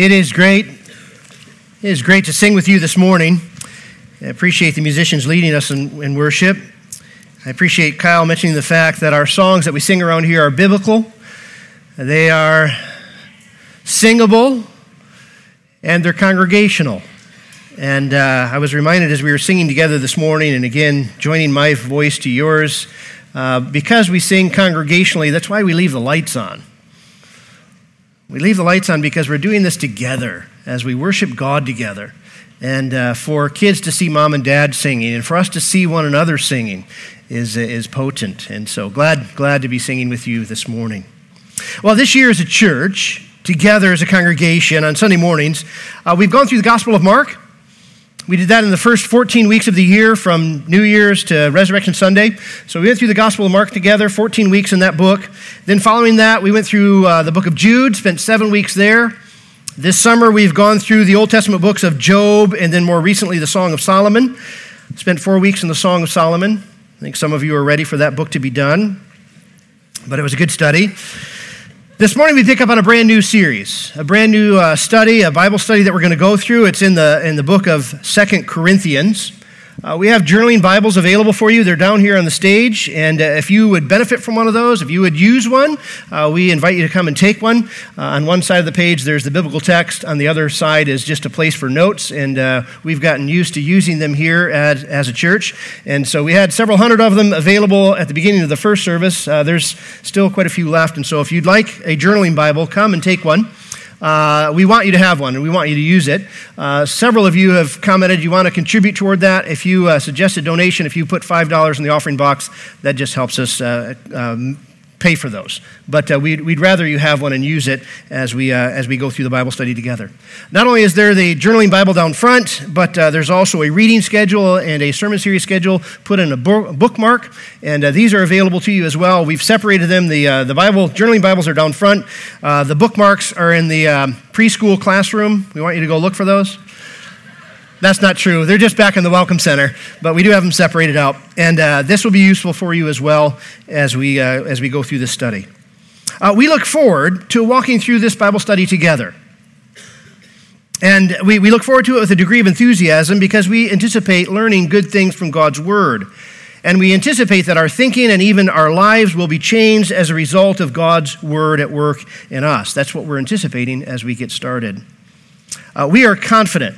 It is great. It is great to sing with you this morning. I appreciate the musicians leading us in, in, worship. I appreciate Kyle mentioning the fact that our songs that we sing around here are biblical, they are singable, and they're congregational. And uh, I was reminded as we were singing together this morning, and again, joining my voice to yours, uh, because we sing congregationally, that's why we leave the lights on. We leave the lights on because we're doing this together as we worship God together. And uh, for kids to see mom and dad singing and for us to see one another singing is, is potent. And so glad, glad to be singing with you this morning. Well, this year as a church, together as a congregation on Sunday mornings, uh, we've gone through the Gospel of Mark. We did that in the first 14 weeks of the year from New Year's to Resurrection Sunday. So we went through the Gospel of Mark together, 14 weeks in that book. Then following that, we went through uh, the book of Jude, spent seven weeks there. This summer, we've gone through the Old Testament books of Job and then more recently the Song of Solomon. Spent four weeks in the Song of Solomon. I think some of you are ready for that book to be done, but it was a good study. This morning we pick up on a brand new series, a brand new uh, study, a Bible study that we're going to go through. It's in the in the book of Second Corinthians. Uh, we have journaling Bibles available for you. They're down here on the stage. And uh, if you would benefit from one of those, if you would use one, uh, we invite you to come and take one. Uh, on one side of the page, there's the biblical text. On the other side is just a place for notes. And uh, we've gotten used to using them here at, as a church. And so we had several hundred of them available at the beginning of the first service. Uh, there's still quite a few left. And so if you'd like a journaling Bible, come and take one. Uh, we want you to have one and we want you to use it. Uh, several of you have commented you want to contribute toward that. If you uh, suggest a donation, if you put $5 in the offering box, that just helps us um, pay for those. But uh, we'd, we'd, rather you have one and use it as we, uh, as we go through the Bible study together. Not only is there the journaling Bible down front, but uh, there's also a reading schedule and a sermon series schedule put in a bookmark, and uh, these are available to you as well. We've separated them. The, uh, the Bible, journaling Bibles are down front. Uh, the bookmarks are in the um, preschool classroom. We want you to go look for those. That's not true. They're just back in the Welcome Center, but we do have them separated out. And uh, this will be useful for you as well as we, uh, as we go through this study. Uh, we look forward to walking through this Bible study together. And we, we look forward to it with a degree of enthusiasm because we anticipate learning good things from God's Word. And we anticipate that our thinking and even our lives will be changed as a result of God's Word at work in us. That's what we're anticipating as we get started. Uh, we are confident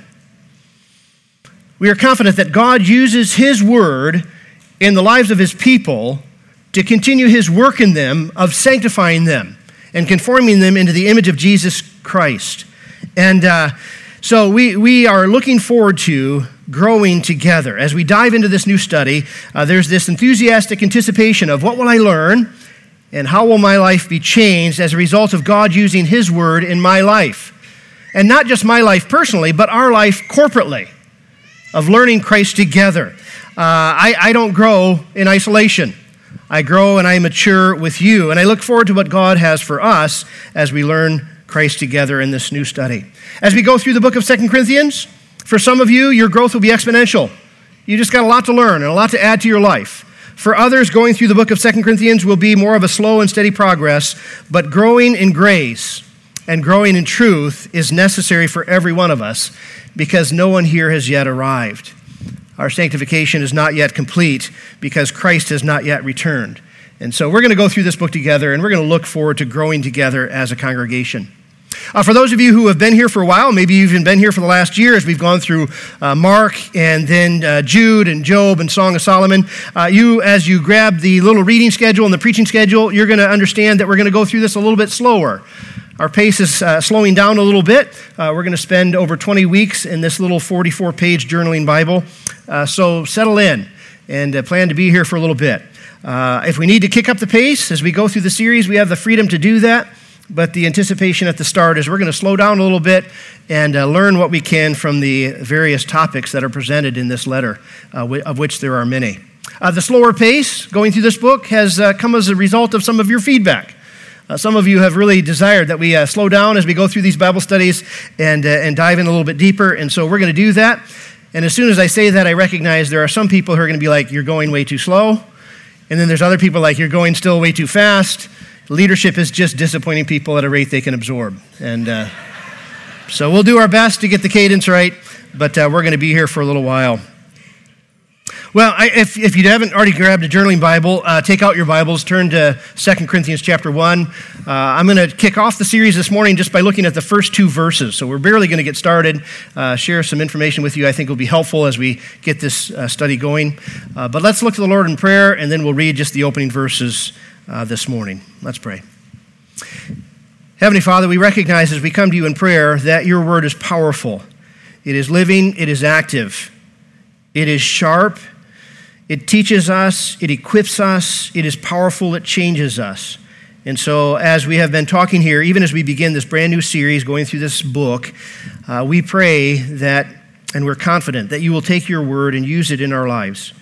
we are confident that God uses His word in the lives of His people to continue His work in them of sanctifying them and conforming them into the image of Jesus Christ. And uh, so we, we are looking forward to growing together. As we dive into this new study, uh, there's this enthusiastic anticipation of what will I learn and how will my life be changed as a result of God using His word in my life. And not just my life personally, but our life corporately of learning Christ together. Uh, I, I don't grow in isolation. I grow and I mature with you. And I look forward to what God has for us as we learn Christ together in this new study. As we go through the book of Second Corinthians, for some of you, your growth will be exponential. You just got a lot to learn and a lot to add to your life. For others, going through the book of Second Corinthians will be more of a slow and steady progress, but growing in grace and growing in truth is necessary for every one of us because no one here has yet arrived. Our sanctification is not yet complete because Christ has not yet returned. And so we're going to go through this book together and we're going to look forward to growing together as a congregation. Uh, for those of you who have been here for a while, maybe you've even been here for the last year as we've gone through uh, Mark and then uh, Jude and Job and Song of Solomon, uh, you, as you grab the little reading schedule and the preaching schedule, you're going to understand that we're going to go through this a little bit slower. Our pace is uh, slowing down a little bit. Uh, we're going to spend over 20 weeks in this little 44 page journaling Bible. Uh, so settle in and uh, plan to be here for a little bit. Uh, if we need to kick up the pace as we go through the series, we have the freedom to do that. But the anticipation at the start is we're going to slow down a little bit and uh, learn what we can from the various topics that are presented in this letter, of which there are many. the slower pace going through this book has come as a result of some of your feedback. Uh, some of you have really desired that we uh, slow down as we go through these Bible studies and, uh, and dive in a little bit deeper. And so we're going to do that. And as soon as I say that, I recognize there are some people who are going to be like, you're going way too slow. And then there's other people like, you're going still way too fast. Leadership is just disappointing people at a rate they can absorb. And uh, So we'll do our best to get the cadence right, but uh, we're going to be here for a little while. Well, I, if, if you haven't already grabbed a journaling Bible, uh, take out your Bibles, turn to 2 Corinthians chapter 1. Uh, I'm going to kick off the series this morning just by looking at the first two verses. So we're barely going to get started, uh, share some information with you I think will be helpful as we get this uh, study going. Uh, but let's look to the Lord in prayer, and then we'll read just the opening verses uh, this morning. Let's pray. Heavenly Father, we recognize as we come to you in prayer that your word is powerful. It is living, it is active, it is sharp, it teaches us, it equips us, it is powerful, it changes us. And so, as we have been talking here, even as we begin this brand new series going through this book, uh, we pray that, and we're confident that you will take your word and use it in our lives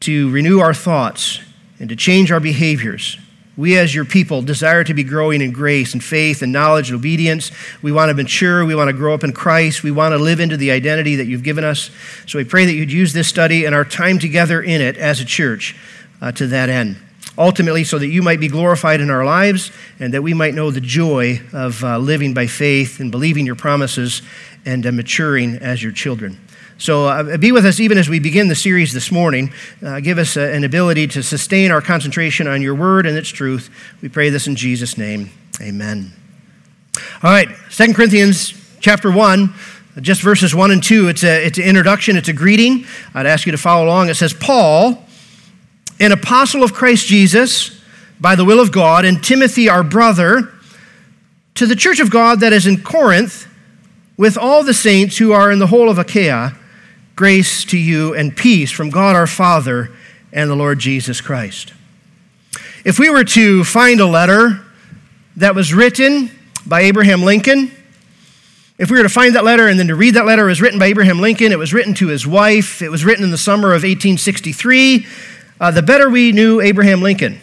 to renew our thoughts and to change our behaviors we, as your people, desire to be growing in grace and faith and knowledge and obedience. We want to mature. We want to grow up in Christ. We want to live into the identity that you've given us. So we pray that you'd use this study and our time together in it as a church uh, to that end. Ultimately, so that you might be glorified in our lives and that we might know the joy of uh, living by faith and believing your promises and uh, maturing as your children. So uh, be with us even as we begin the series this morning. Uh, give us uh, an ability to sustain our concentration on your word and its truth. We pray this in Jesus' name. Amen. All right, Second Corinthians chapter 1 just verses 1 and 2 it's, a, it's an introduction it's a greeting i'd ask you to follow along it says paul an apostle of christ jesus by the will of god and timothy our brother to the church of god that is in corinth with all the saints who are in the whole of achaia Grace to you and peace from God our Father and the Lord Jesus Christ. If we were to find a letter that was written by Abraham Lincoln, if we were to find that letter and then to read that letter, it was written by Abraham Lincoln, it was written to his wife, it was written in the summer of 1863, uh, the better we knew Abraham Lincoln.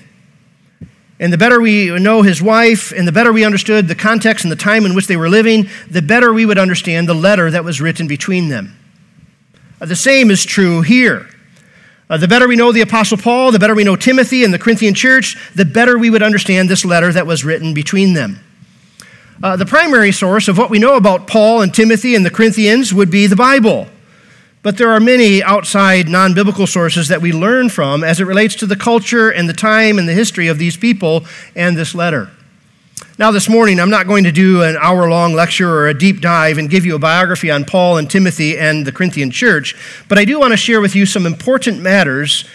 And the better we know his wife, and the better we understood the context and the time in which they were living, the better we would understand the letter that was written between them. Uh, the same is true here. Uh, the better we know the Apostle Paul, the better we know Timothy and the Corinthian church, the better we would understand this letter that was written between them. Uh, the primary source of what we know about Paul and Timothy and the Corinthians would be the Bible. But there are many outside non biblical sources that we learn from as it relates to the culture and the time and the history of these people and this letter. Now, this morning, I'm not going to do an hour long lecture or a deep dive and give you a biography on Paul and Timothy and the Corinthian church, but I do want to share with you some important matters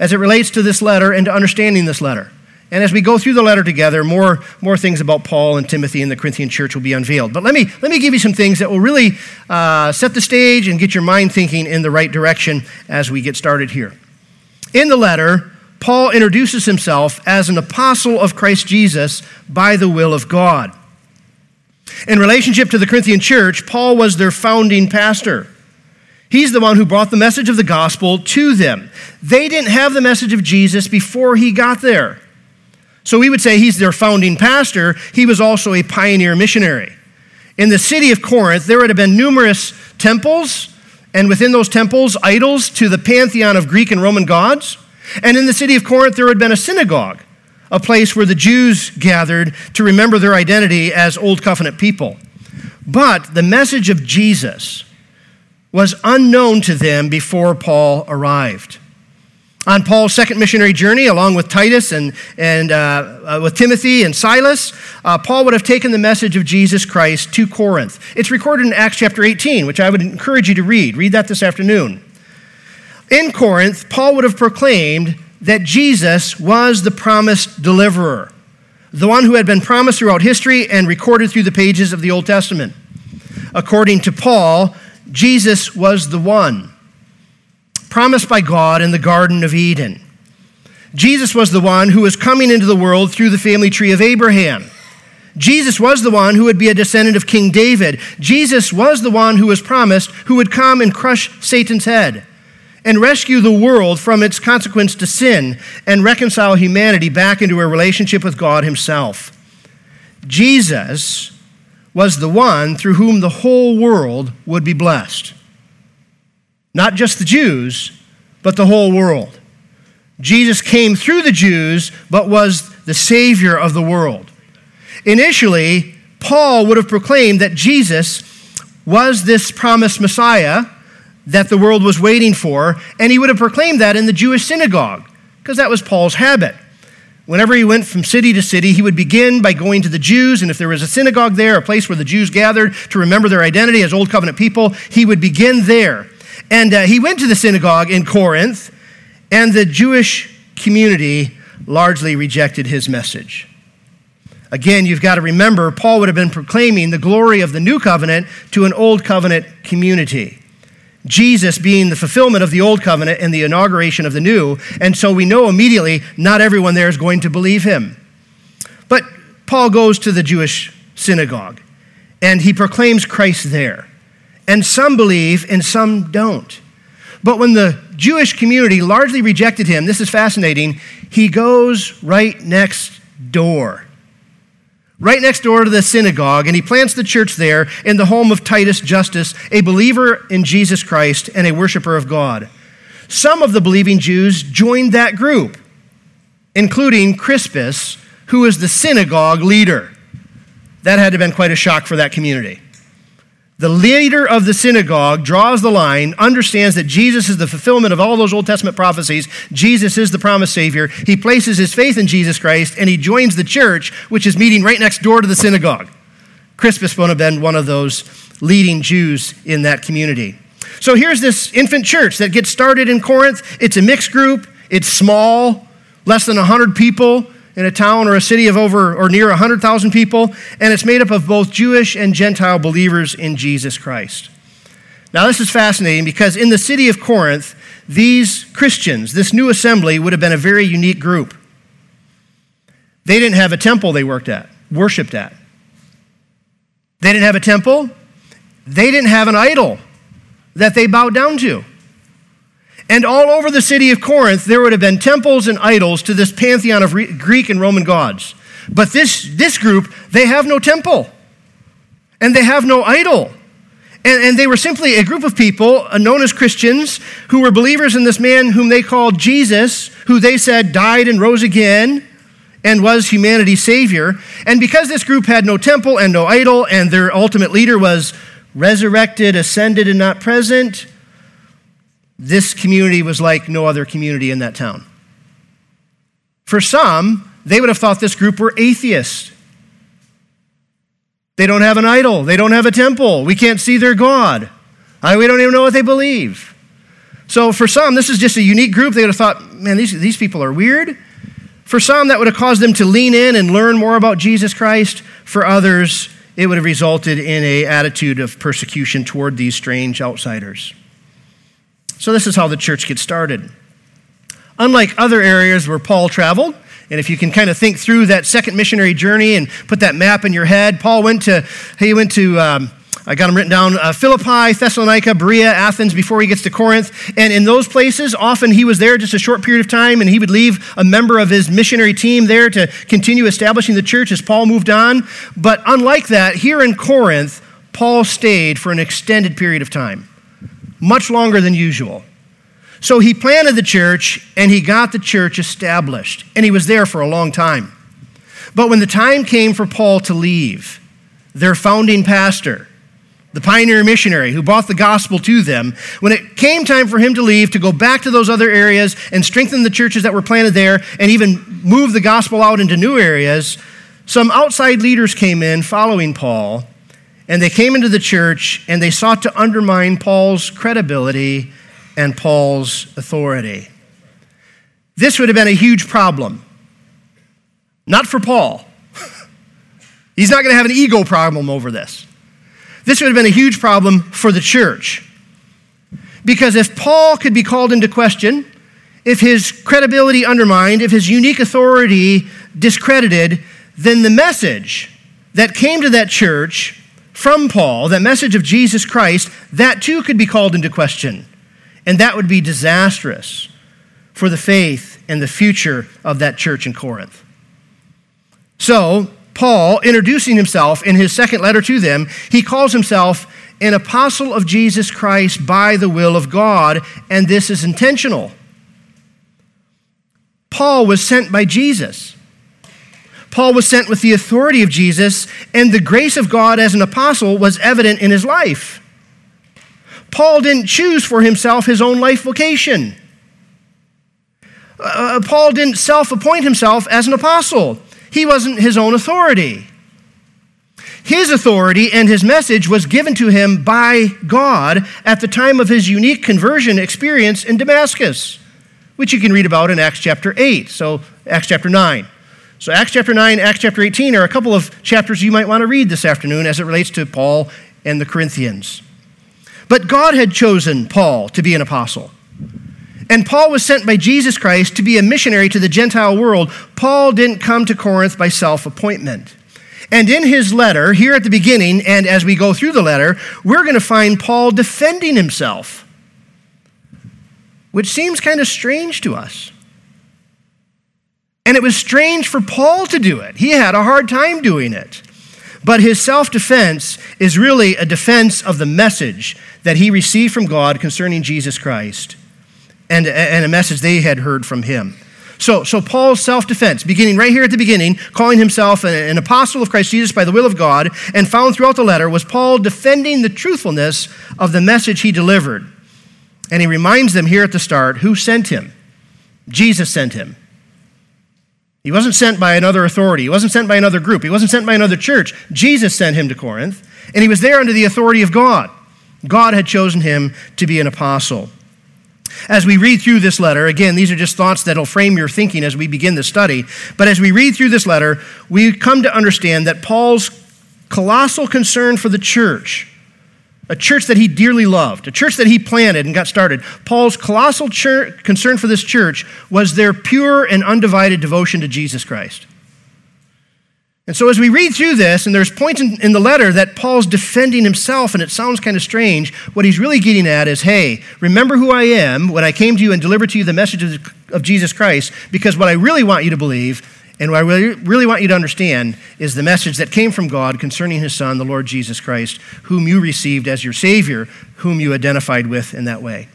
as it relates to this letter and to understanding this letter. And as we go through the letter together, more, more things about Paul and Timothy and the Corinthian church will be unveiled. But let me, let me give you some things that will really uh, set the stage and get your mind thinking in the right direction as we get started here. In the letter, Paul introduces himself as an apostle of Christ Jesus by the will of God. In relationship to the Corinthian church, Paul was their founding pastor. He's the one who brought the message of the gospel to them. They didn't have the message of Jesus before he got there. So we would say he's their founding pastor. He was also a pioneer missionary. In the city of Corinth, there would have been numerous temples, and within those temples, idols to the pantheon of Greek and Roman gods. And in the city of Corinth, there had been a synagogue, a place where the Jews gathered to remember their identity as Old Covenant people. But the message of Jesus was unknown to them before Paul arrived. On Paul's second missionary journey, along with Titus and, and uh, uh, with Timothy and Silas, uh, Paul would have taken the message of Jesus Christ to Corinth. It's recorded in Acts chapter 18, which I would encourage you to read. Read that this afternoon. In Corinth, Paul would have proclaimed that Jesus was the promised deliverer, the one who had been promised throughout history and recorded through the pages of the Old Testament. According to Paul, Jesus was the one promised by God in the Garden of Eden. Jesus was the one who was coming into the world through the family tree of Abraham. Jesus was the one who would be a descendant of King David. Jesus was the one who was promised who would come and crush Satan's head and rescue the world from its consequence to sin and reconcile humanity back into a relationship with God Himself. Jesus was the one through whom the whole world would be blessed. Not just the Jews, but the whole world. Jesus came through the Jews, but was the Savior of the world. Initially, Paul would have proclaimed that Jesus was this promised Messiah that the world was waiting for, and he would have proclaimed that in the Jewish synagogue, because that was Paul's habit. Whenever he went from city to city, he would begin by going to the Jews, and if there was a synagogue there, a place where the Jews gathered to remember their identity as Old Covenant people, he would begin there. And uh, he went to the synagogue in Corinth, and the Jewish community largely rejected his message. Again, you've got to remember, Paul would have been proclaiming the glory of the new covenant to an old covenant community. Jesus being the fulfillment of the old covenant and the inauguration of the new. And so we know immediately not everyone there is going to believe him. But Paul goes to the Jewish synagogue and he proclaims Christ there. And some believe and some don't. But when the Jewish community largely rejected him, this is fascinating, he goes right next door right next door to the synagogue, and he plants the church there in the home of Titus Justus, a believer in Jesus Christ and a worshiper of God. Some of the believing Jews joined that group, including Crispus, who was the synagogue leader. That had to have been quite a shock for that community. The leader of the synagogue draws the line, understands that Jesus is the fulfillment of all those Old Testament prophecies. Jesus is the promised Savior. He places his faith in Jesus Christ and he joins the church, which is meeting right next door to the synagogue. Crispus would have been one of those leading Jews in that community. So here's this infant church that gets started in Corinth. It's a mixed group, it's small, less than 100 people in a town or a city of over or near 100,000 people, and it's made up of both Jewish and Gentile believers in Jesus Christ. Now, this is fascinating because in the city of Corinth, these Christians, this new assembly, would have been a very unique group. They didn't have a temple they worked at, worshiped at. They didn't have a temple. They didn't have an idol that they bowed down to. And all over the city of Corinth, there would have been temples and idols to this pantheon of Greek and Roman gods. But this, this group, they have no temple and they have no idol. And, and, they were simply a group of people uh, known as Christians who were believers in this man whom they called Jesus, who they said died and rose again and was humanity's savior. And because this group had no temple and no idol, and their ultimate leader was resurrected, ascended, and not present, this community was like no other community in that town. For some, they would have thought this group were atheists. They don't have an idol, they don't have a temple, we can't see their God, we don't even know what they believe. So, for some, this is just a unique group. They would have thought, man, these, these people are weird. For some, that would have caused them to lean in and learn more about Jesus Christ. For others, it would have resulted in an attitude of persecution toward these strange outsiders. So, this is how the church gets started. Unlike other areas where Paul traveled, and if you can kind of think through that second missionary journey and put that map in your head, Paul went to, he went to, um, I got them written down uh, Philippi, Thessalonica, Berea, Athens before he gets to Corinth. And in those places, often he was there just a short period of time and he would leave a member of his missionary team there to continue establishing the church as Paul moved on. But unlike that, here in Corinth, Paul stayed for an extended period of time much longer than usual. So he planted the church and he got the church established, and he was there for a long time. But when the time came for Paul to leave, their founding pastor, the pioneer missionary who brought the gospel to them, when it came time for him to leave to go back to those other areas and strengthen the churches that were planted there and even move the gospel out into new areas, some outside leaders came in following Paul and they came into the church and they sought to undermine Paul's credibility and Paul's authority. This would have been a huge problem. Not for Paul. He's not going to have an ego problem over this. This would have been a huge problem for the church. Because if Paul could be called into question, if his credibility undermined, if his unique authority discredited, then the message that came to that church from Paul, that message of Jesus Christ, that too could be called into question. And that would be disastrous for the faith and the future of that church in Corinth. So, Paul, introducing himself in his second letter to them, he calls himself an apostle of Jesus Christ by the will of God, and this is intentional. Paul was sent by Jesus. Paul was sent with the authority of Jesus, and the grace of God as an apostle was evident in his life. Paul didn't choose for himself his own life vocation. Uh, Paul didn't self appoint himself as an apostle, he wasn't his own authority. His authority and his message was given to him by God at the time of his unique conversion experience in Damascus, which you can read about in Acts chapter 8. So, Acts chapter 9. So, Acts chapter 9, Acts chapter 18 are a couple of chapters you might want to read this afternoon as it relates to Paul and the Corinthians. But God had chosen Paul to be an apostle. And Paul was sent by Jesus Christ to be a missionary to the Gentile world. Paul didn't come to Corinth by self appointment. And in his letter, here at the beginning, and as we go through the letter, we're going to find Paul defending himself, which seems kind of strange to us. And it was strange for Paul to do it. He had a hard time doing it. But his self defense is really a defense of the message that he received from God concerning Jesus Christ and, and a message they had heard from him. So, so Paul's self defense, beginning right here at the beginning, calling himself an, an, apostle of Christ Jesus by the will of God, and found throughout the letter, was Paul defending the truthfulness of the message he delivered. And he reminds them here at the start who sent him. Jesus sent him. He wasn't sent by another authority. He wasn't sent by another group. He wasn't sent by another church. Jesus sent him to Corinth, and he was there under the authority of God. God had chosen him to be an apostle. As we read through this letter, again, these are just thoughts that'll frame your thinking as we begin the study. But as we read through this letter, we come to understand that Paul's colossal concern for the church, a church that he dearly loved, a church that he planted and got started, Paul's colossal church, concern for this church was their pure and undivided devotion to Jesus Christ. And so, as we read through this, and there's points in, in, the letter that Paul's defending himself, and it sounds kind of strange, what he's really getting at is hey, remember who I am when I came to you and delivered to you the message of, of Jesus Christ, because what I really want you to believe, and what I really, want you to understand, is the message that came from God concerning his Son, the Lord Jesus Christ, whom you received as your Savior, whom you identified with in that way.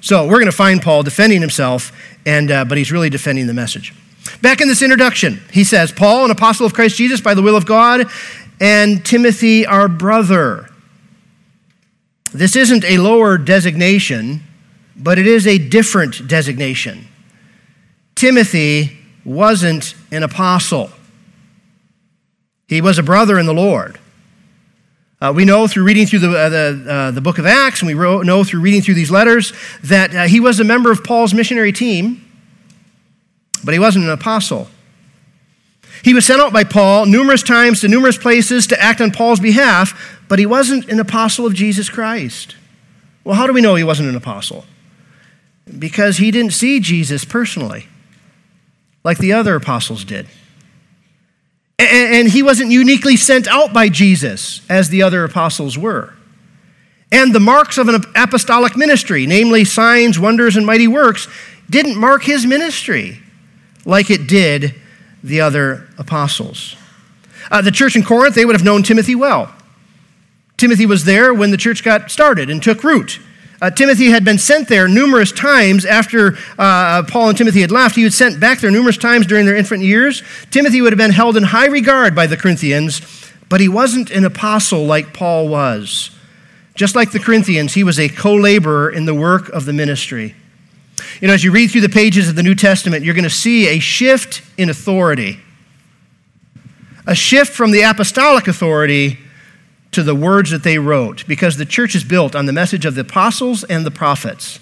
So, we're going to find Paul defending himself, and, uh, but he's really defending the message. Back in this introduction, he says, Paul, an apostle of Christ Jesus by the will of God, and Timothy, our brother. This isn't a lower designation, but it is a different designation. Timothy wasn't an apostle, he was a brother in the Lord. Uh, we know through reading through the, uh, the, uh, the book of Acts, and we wrote, know through reading through these letters, that uh, he was a member of Paul's missionary team but he wasn't an apostle. He was sent out by Paul numerous times to numerous places to act on Paul's behalf, but he wasn't an apostle of Jesus Christ. Well, how do we know he wasn't an apostle? Because he didn't see Jesus personally, like the other apostles did. And he wasn't uniquely sent out by Jesus as the other apostles were. And the marks of an apostolic ministry, namely signs, wonders, and mighty works, didn't mark his ministry like it did the other apostles. Uh, the church in Corinth, they would have known Timothy well. Timothy was there when the church got started and took root. Uh, Timothy had been sent there numerous times after uh, Paul and Timothy had left. He was sent back there numerous times during their infant years. Timothy would have been held in high regard by the Corinthians, but he wasn't an apostle like Paul was. Just like the Corinthians, he was a co laborer in the work of the ministry. You know, as you read through the pages of the New Testament, you're going to see a shift in authority, a shift from the apostolic authority to the words that they wrote, because the church is built on the message of the apostles and the prophets.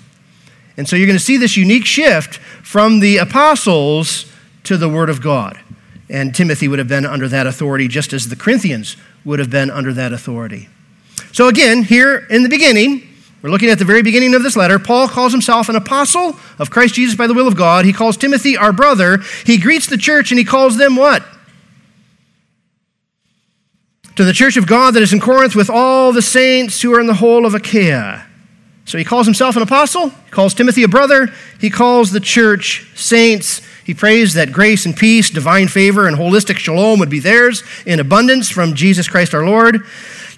And so you're going to see this unique shift from the apostles to the word of God. And Timothy would have been under that authority just as the Corinthians would have been under that authority. So, again, here in the beginning, we're looking at the very beginning of this letter. Paul calls himself an apostle of Christ Jesus by the will of God. He calls Timothy our brother. He greets the church and he calls them what? To the church of God that is in Corinth with all the saints who are in the whole of Achaia. So he calls himself an apostle, he calls Timothy a brother, he calls the church saints. He prays that grace and peace, divine favor, and holistic shalom would be theirs in abundance from Jesus Christ our Lord.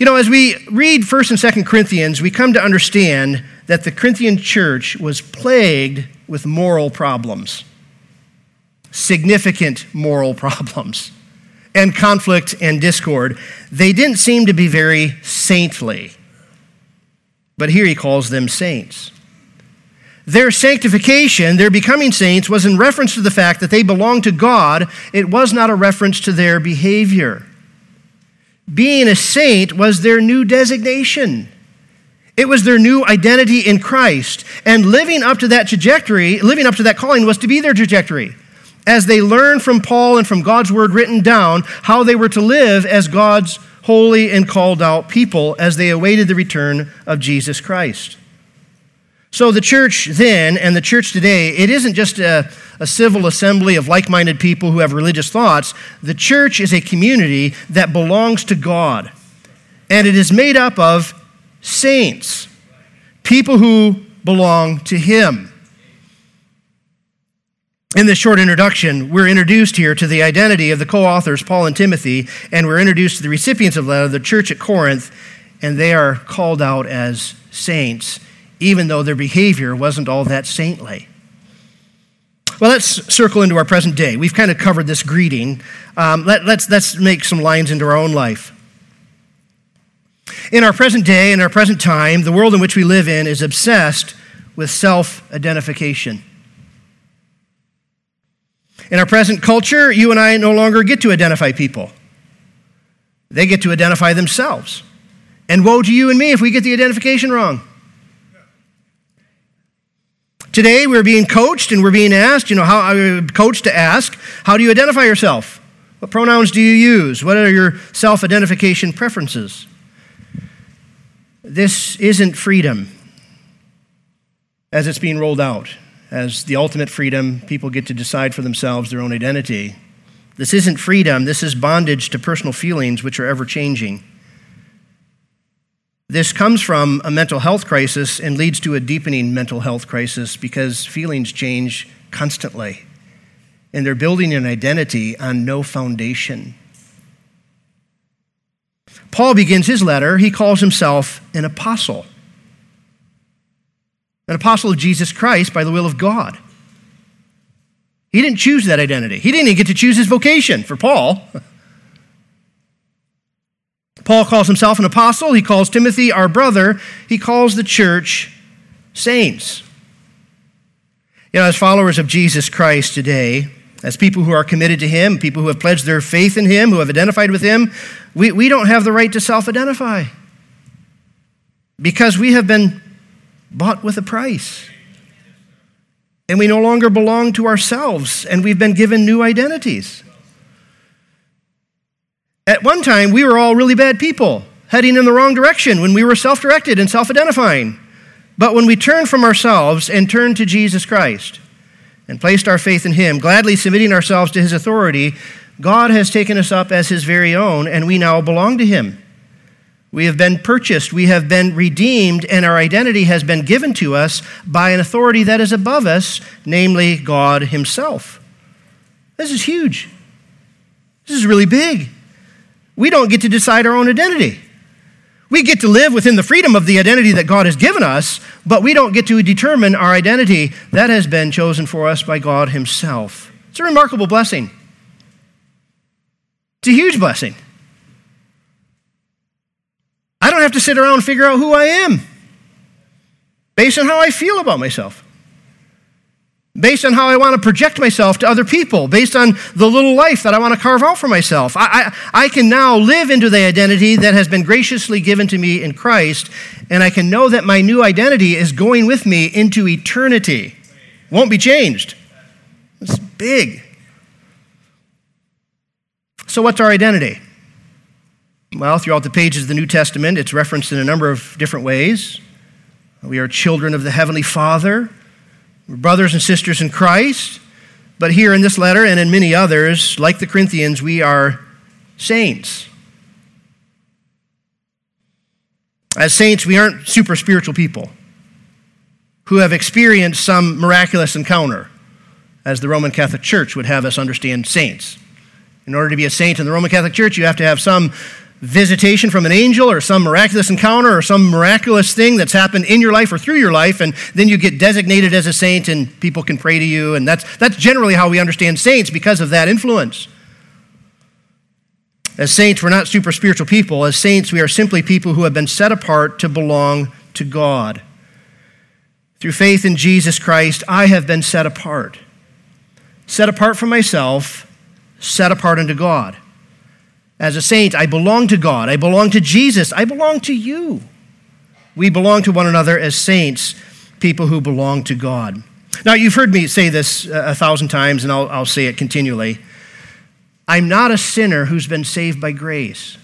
You know, as we read 1st and 2nd Corinthians, we come to understand that the Corinthian church was plagued with moral problems, significant moral problems. And conflict and discord. They didn't seem to be very saintly. But here he calls them saints. Their sanctification, their becoming saints, was in reference to the fact that they belonged to God. It was not a reference to their behavior. Being a saint was their new designation. It was their new identity in Christ. And living up to that trajectory, living up to that calling, was to be their trajectory. As they learned from Paul and from God's word written down how they were to live as God's holy and called out people as they awaited the return of Jesus Christ. So, the church then and the church today, it isn't just a, a civil assembly of like minded people who have religious thoughts. The church is a community that belongs to God. And it is made up of saints, people who belong to Him. In this short introduction, we're introduced here to the identity of the co authors, Paul and Timothy, and we're introduced to the recipients of the letter, the church at Corinth, and they are called out as saints even though their behavior wasn't all that saintly. Well, let's circle into our present day. We've kind of covered this greeting. Um, let, let's, let's make some lines into our own life. In our present day, in our present time, the world in which we live in is obsessed with self identification. In our present culture, you and I no longer get to identify people, they get to identify themselves. And woe to you and me if we get the identification wrong. Today, we're being coached and we're being asked, you know, how uh, coached to ask, how do you identify yourself? What pronouns do you use? What are your self identification preferences? This isn't freedom as it's being rolled out, as the ultimate freedom. People get to decide for themselves their own identity. This isn't freedom, this is bondage to personal feelings, which are ever changing. This comes from a mental health crisis and leads to a deepening mental health crisis because feelings change constantly. And they're building an identity on no foundation. Paul begins his letter, he calls himself an apostle. An apostle of Jesus Christ by the will of God. He didn't choose that identity. He didn't even get to choose his vocation for Paul. Paul calls himself an apostle. He calls Timothy our brother. He calls the church saints. You know, as followers of Jesus Christ today, as people who are committed to Him, people who have pledged their faith in Him, who have identified with Him, we, we don't have the right to self identify because we have been bought with a price. And we no longer belong to ourselves, and we've been given new identities. At one time, we were all really bad people, heading in the wrong direction when we were self directed and self identifying. But when we turned from ourselves and turned to Jesus Christ and placed our faith in Him, gladly submitting ourselves to His authority, God has taken us up as His very own, and we now belong to Him. We have been purchased, we have been redeemed, and our identity has been given to us by an authority that is above us, namely God Himself. This is huge. This is really big we don't get to decide our own identity. We get to live within the freedom of the identity that God has given us, but we don't get to determine our identity that has been chosen for us by God Himself. It's a remarkable blessing. It's a huge blessing. I don't have to sit around and figure out who I am based on how I feel about myself based on how I want to project myself to other people, based on the little life that I want to carve out for myself. I, I, I, can now live into the identity that has been graciously given to me in Christ, and I can know that my new identity is going with me into eternity. Won't be changed. It's big. So, what's our identity? Well, throughout the pages of the New Testament, it's referenced in a number of different ways. We are children of the Heavenly Father. We're brothers and sisters in Christ, but here in this letter and in many others, like the Corinthians, we are saints. As saints, we aren't super spiritual people who have experienced some miraculous encounter, as the Roman Catholic Church would have us understand saints. In order to be a saint in the Roman Catholic Church, you have to have some visitation from an angel or some miraculous encounter or some miraculous thing that's happened in your life or through your life, and then you get designated as a saint and people can pray to you. And that's, that's generally how we understand saints because of that influence. As saints, we're not super spiritual people. As saints, we are simply people who have been set apart to belong to God. Through faith in Jesus Christ, I have been set apart. Set apart from myself, set apart unto God. As a saint, I belong to God. I belong to Jesus. I belong to you. We belong to one another as saints, people who belong to God. Now, you've heard me say this uh, a thousand times, and I'll, I'll say it continually. I'm not a sinner who's been saved by grace.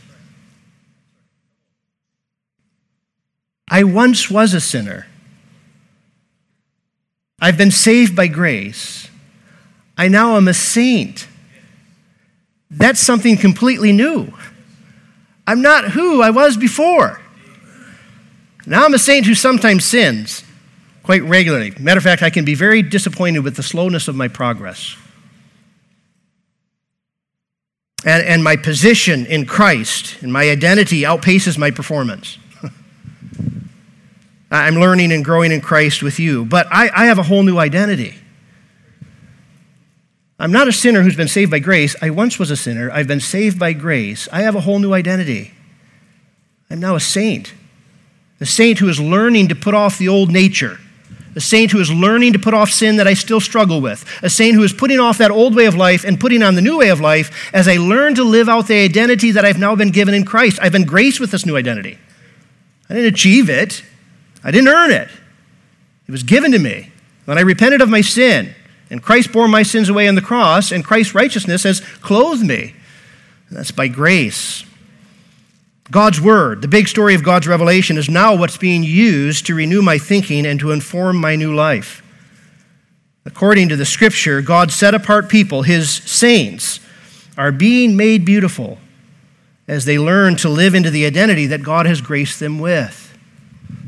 I once was a sinner. I've been saved by grace. I now am a saint. That's something completely new. I'm not who I was before. Now I'm a saint who sometimes sins quite regularly. Matter of fact, I can be very disappointed with the slowness of my progress. And, and my position in Christ and my identity outpaces my performance. I'm learning and growing in Christ with you, but I, I have a whole new identity. I'm not a sinner who's been saved by grace. I once was a sinner. I've been saved by grace. I have a whole new identity. I'm now a saint. A saint who is learning to put off the old nature. A saint who is learning to put off sin that I still struggle with. A saint who is putting off that old way of life and putting on the new way of life as I learn to live out the identity that I've now been given in Christ. I've been graced with this new identity. I didn't achieve it, I didn't earn it. It was given to me. When I repented of my sin, and Christ bore my sins away on the cross, and Christ's righteousness has clothed me. And that's by grace. God's Word, the big story of God's revelation, is now what's being used to renew my thinking and to inform my new life. According to the Scripture, God set apart people, His saints, are being made beautiful as they learn to live into the identity that God has graced them with.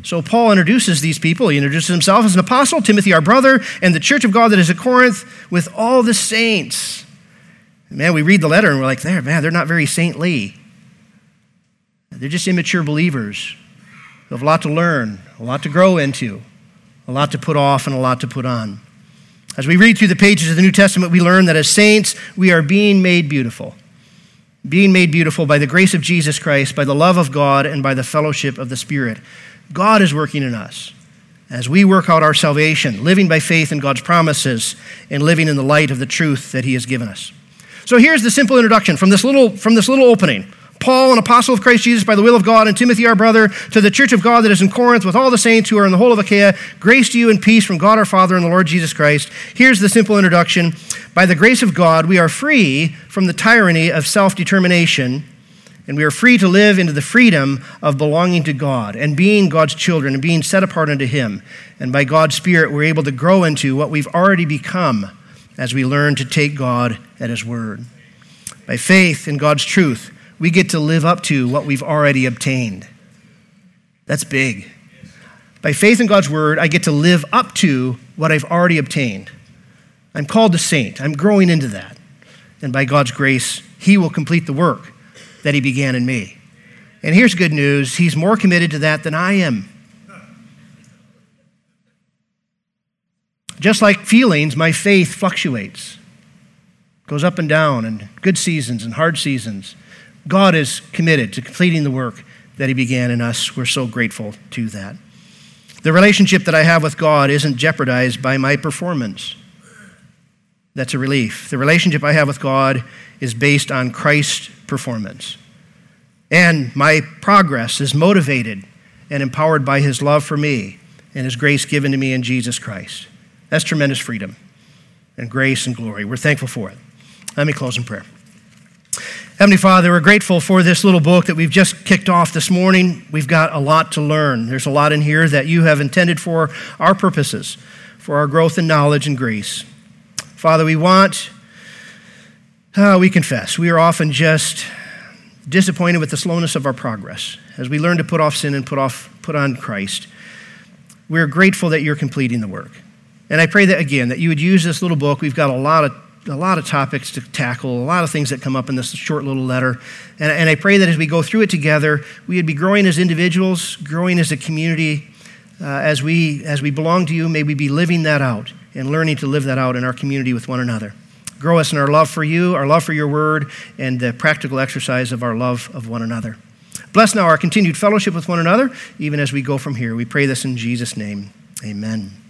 So Paul introduces these people. He introduces himself as an apostle, Timothy, our brother, and the church of God that is at Corinth with all the saints. man, we read the letter and we're like, there, man, they're not very saintly. They're just immature believers who have a lot to learn, a lot to grow into, a lot to put off, and a lot to put on. As we read through the pages of the New Testament, we learn that as saints, we are being made beautiful. Being made beautiful by the grace of Jesus Christ, by the love of God, and by the fellowship of the Spirit. God is working in us as we work out our salvation, living by faith in God's promises and living in the light of the truth that He has given us. So here's the simple introduction from this little, from this little opening. Paul, an apostle of Christ Jesus by the will of God, and Timothy, our brother, to the church of God that is in Corinth with all the saints who are in the whole of Achaia, grace to you and peace from God our Father and the Lord Jesus Christ. Here's the simple introduction. By the grace of God, we are free from the tyranny of self determination and we are free to live into the freedom of belonging to God and being God's children and being set apart unto Him. And by God's Spirit, we're able to grow into what we've already become as we learn to take God at His word. By faith in God's truth, we get to live up to what we've already obtained. That's big. By faith in God's word, I get to live up to what I've already obtained. I'm called a saint. I'm growing into that. And by God's grace, He will complete the work that he began in me. And here's good news He's more committed to that than I am. Just like feelings, my faith fluctuates, goes up and down, and good seasons and hard seasons. God is committed to completing the work that He began in us. We're so grateful to that. The relationship that I have with God isn't jeopardized by my performance. That's a relief. The relationship I have with God is based on Christ's performance. And my progress is motivated and empowered by his love for me and his grace given to me in Jesus Christ. That's tremendous freedom and grace and glory. We're thankful for it. Let me close in prayer. Heavenly Father, we're grateful for this little book that we've just kicked off this morning. We've got a lot to learn. There's a lot in here that you have intended for our purposes, for our growth in knowledge and grace. Father, we want uh, we confess, we are often just disappointed with the slowness of our progress as we learn to put off sin and put, off, put on Christ. We're grateful that you're completing the work. And I pray that, again, that you would use this little book. We've got a lot of a lot of topics to tackle, a lot of things that come up in this short little letter. And, and, I pray that as we go through it together, we would be growing as individuals, growing as a community. Uh, as, we, as we belong to you, may we be living that out and learning to live that out in our community with one another. grow us in our love for you, our love for your word, and the practical exercise of our love of one another. Bless now our continued fellowship with one another, even as we go from here. We pray this in Jesus' name. Amen.